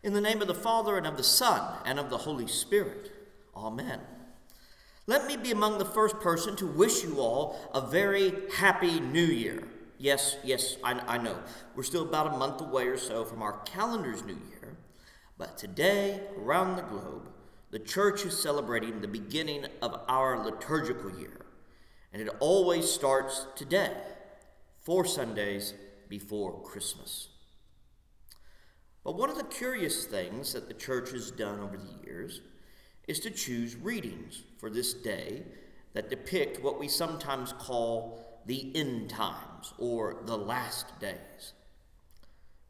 In the name of the Father, and of the Son, and of the Holy Spirit. Amen. Let me be among the first person to wish you all a very happy new year. Yes, yes, I, I know. We're still about a month away or so from our calendar's new year. But today, around the globe, the church is celebrating the beginning of our liturgical year. And it always starts today, four Sundays before Christmas. But one of the curious things that the church has done over the years is to choose readings for this day that depict what we sometimes call the end times or the last days.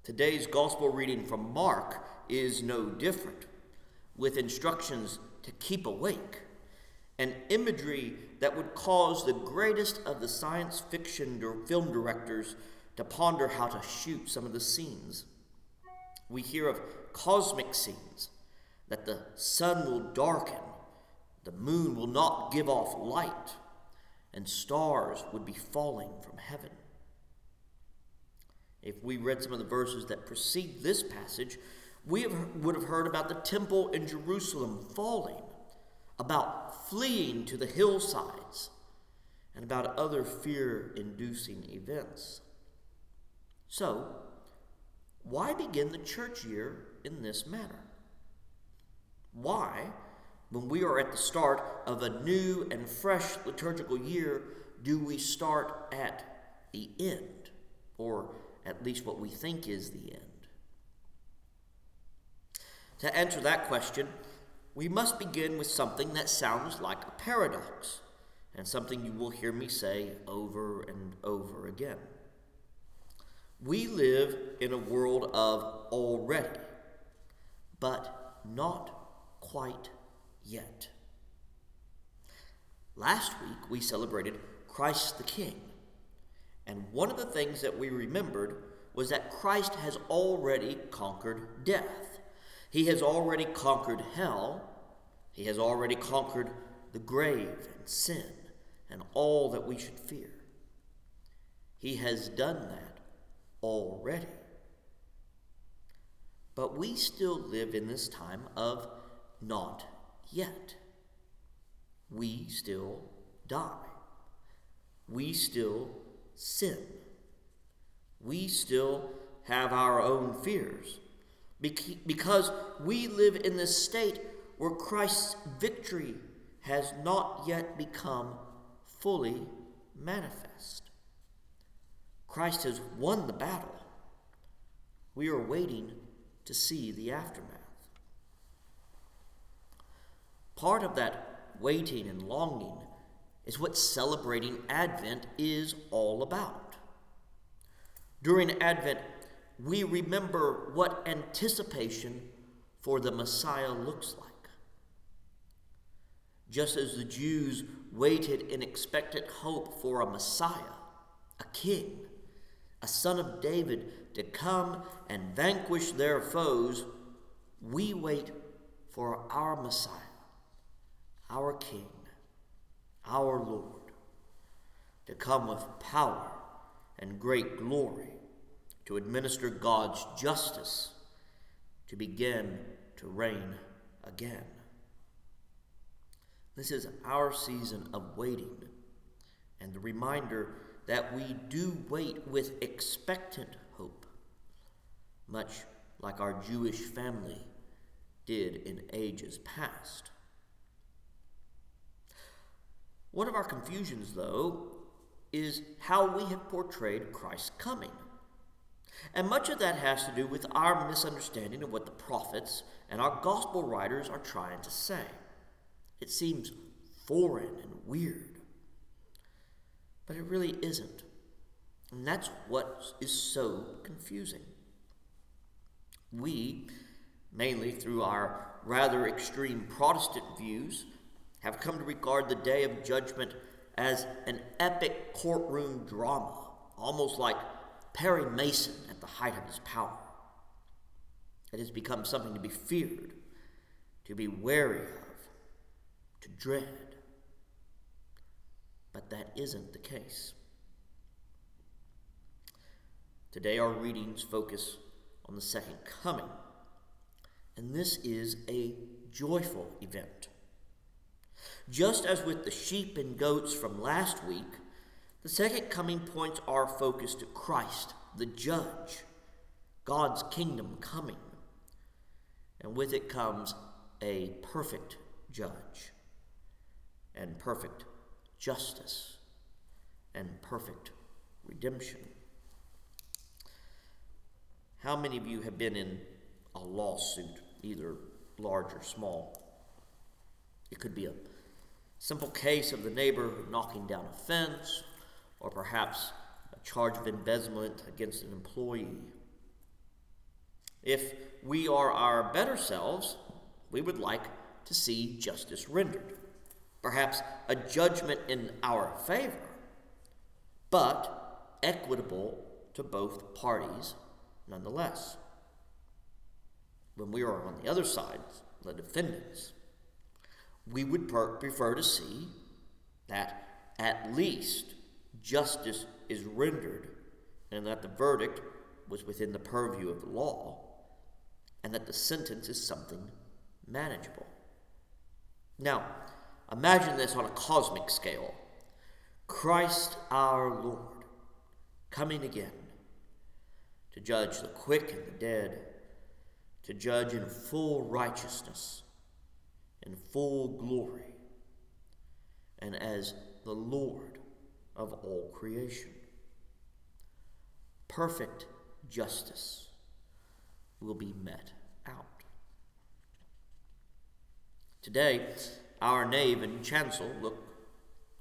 Today's gospel reading from Mark is no different, with instructions to keep awake and imagery that would cause the greatest of the science fiction or film directors to ponder how to shoot some of the scenes. We hear of cosmic scenes that the sun will darken, the moon will not give off light, and stars would be falling from heaven. If we read some of the verses that precede this passage, we have, would have heard about the temple in Jerusalem falling, about fleeing to the hillsides, and about other fear inducing events. So, why begin the church year in this manner? Why, when we are at the start of a new and fresh liturgical year, do we start at the end, or at least what we think is the end? To answer that question, we must begin with something that sounds like a paradox, and something you will hear me say over and over again. We live in a world of already, but not quite yet. Last week we celebrated Christ the King, and one of the things that we remembered was that Christ has already conquered death. He has already conquered hell. He has already conquered the grave and sin and all that we should fear. He has done that already. But we still live in this time of not yet. We still die. We still sin. We still have our own fears. Because we live in this state where Christ's victory has not yet become fully manifest. Christ has won the battle. We are waiting to see the aftermath. Part of that waiting and longing is what celebrating Advent is all about. During Advent, we remember what anticipation for the Messiah looks like. Just as the Jews waited in expectant hope for a Messiah, a king, a son of David, to come and vanquish their foes, we wait for our Messiah, our King, our Lord, to come with power and great glory to administer God's justice, to begin to reign again. This is our season of waiting and the reminder that we do wait with expectant hope, much like our Jewish family did in ages past. One of our confusions, though, is how we have portrayed Christ's coming. And much of that has to do with our misunderstanding of what the prophets and our gospel writers are trying to say. It seems foreign and weird but it really isn't. And that's what is so confusing. We, mainly through our rather extreme Protestant views, have come to regard the day of judgment as an epic courtroom drama, almost like Perry Mason at the height of his power. It has become something to be feared, to be wary of, to dread. But that isn't the case. Today, our readings focus on the second coming. And this is a joyful event. Just as with the sheep and goats from last week, the second coming points our focus to Christ, the judge, God's kingdom coming. And with it comes a perfect judge and perfect justice and perfect redemption. How many of you have been in a lawsuit, either large or small? It could be a simple case of the neighbor knocking down a fence, or perhaps a charge of embezzlement against an employee. If we are our better selves, we would like to see justice rendered, perhaps a judgment in our favor, but equitable to both parties nonetheless. When we are on the other side, the defendants, we would prefer to see that at least justice is rendered and that the verdict was within the purview of the law and that the sentence is something manageable. Now, imagine this on a cosmic scale Christ our Lord coming again to judge the quick and the dead, to judge in full righteousness, in full glory, and as the Lord of all creation. Perfect justice will be met out. Today, our nave and chancel look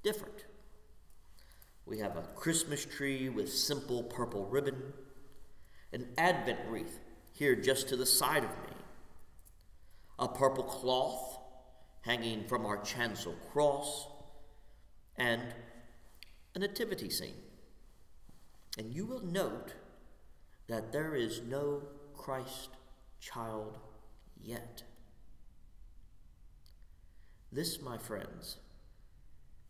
different. We have a Christmas tree with simple purple ribbon an Advent wreath here just to the side of me, a purple cloth hanging from our chancel cross, and a nativity scene. And you will note that there is no Christ child yet. This, my friends,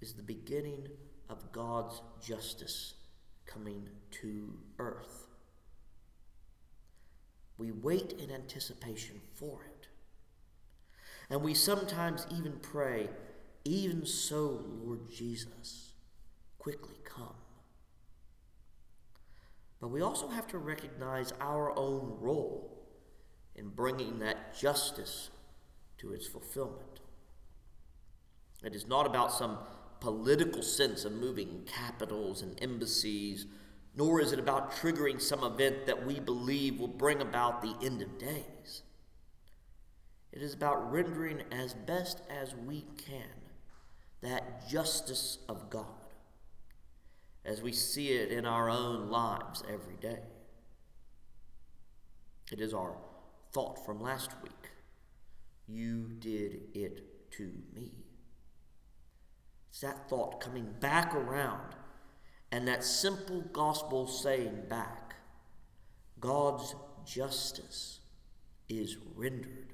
is the beginning of God's justice coming to earth. We wait in anticipation for it. And we sometimes even pray, even so, Lord Jesus, quickly come. But we also have to recognize our own role in bringing that justice to its fulfillment. It is not about some political sense of moving capitals and embassies nor is it about triggering some event that we believe will bring about the end of days. It is about rendering as best as we can that justice of God as we see it in our own lives every day. It is our thought from last week. You did it to me. It's that thought coming back around and that simple gospel saying back God's justice is rendered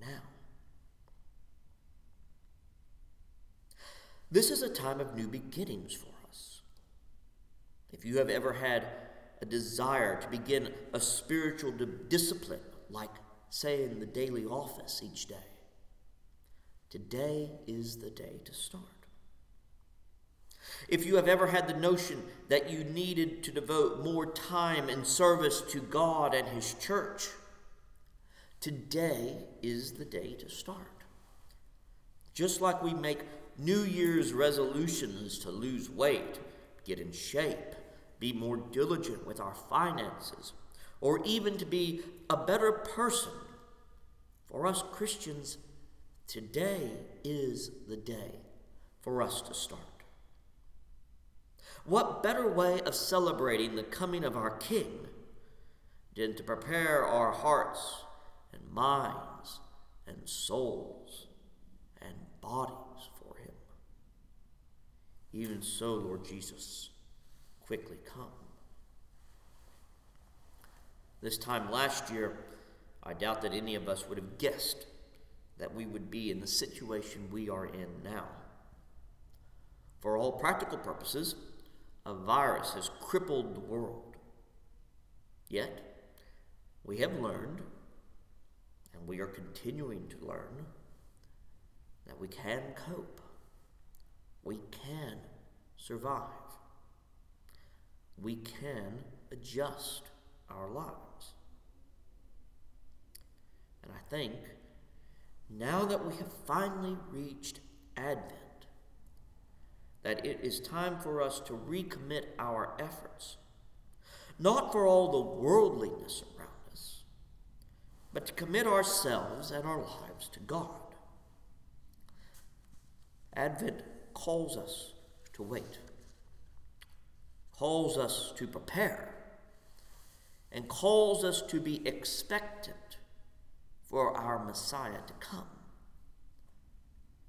now. This is a time of new beginnings for us. If you have ever had a desire to begin a spiritual discipline, like, say, in the daily office each day, today is the day to start. If you have ever had the notion that you needed to devote more time and service to God and His church, today is the day to start. Just like we make New Year's resolutions to lose weight, get in shape, be more diligent with our finances, or even to be a better person, for us Christians, today is the day for us to start. What better way of celebrating the coming of our King than to prepare our hearts and minds and souls and bodies for Him? Even so, Lord Jesus, quickly come. This time last year, I doubt that any of us would have guessed that we would be in the situation we are in now. For all practical purposes, a virus has crippled the world. Yet, we have learned, And we are continuing to learn that we can cope, we can survive, we can adjust our lives. And I think now that we have finally reached Advent, that it is time for us to recommit our efforts, not for all the worldliness around us, but to commit ourselves and our lives to God. Advent calls us to wait, calls us to prepare, and calls us to be expectant for our Messiah to come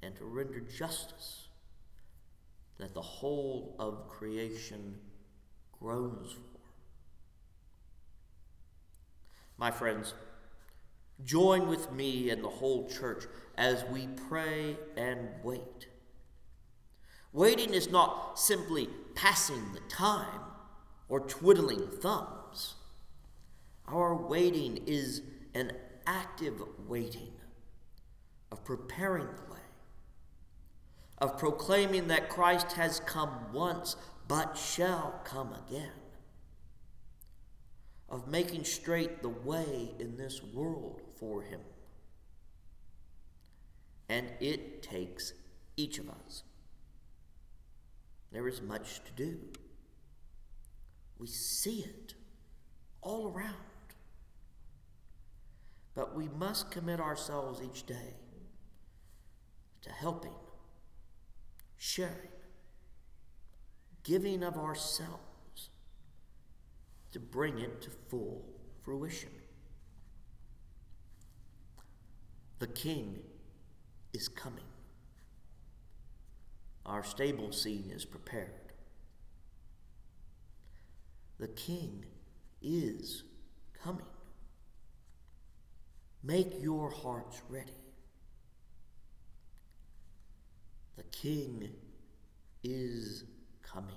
and to render justice that the whole of creation groans for. My friends, join with me and the whole church as we pray and wait. Waiting is not simply passing the time or twiddling thumbs. Our waiting is an active waiting of preparing the way, of proclaiming that Christ has come once but shall come again, of making straight the way in this world for him. And it takes each of us. There is much to do. We see it all around. But we must commit ourselves each day to helping, sharing, giving of ourselves to bring it to full fruition. The King is coming. Our stable scene is prepared. The King is coming. Make your hearts ready. The King is coming.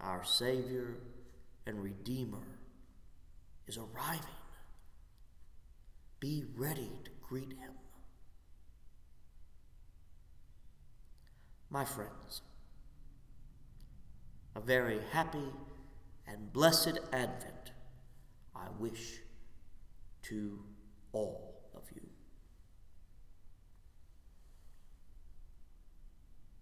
Our Savior and Redeemer is arriving. Be ready to greet him. My friends, a very happy and blessed Advent I wish to all.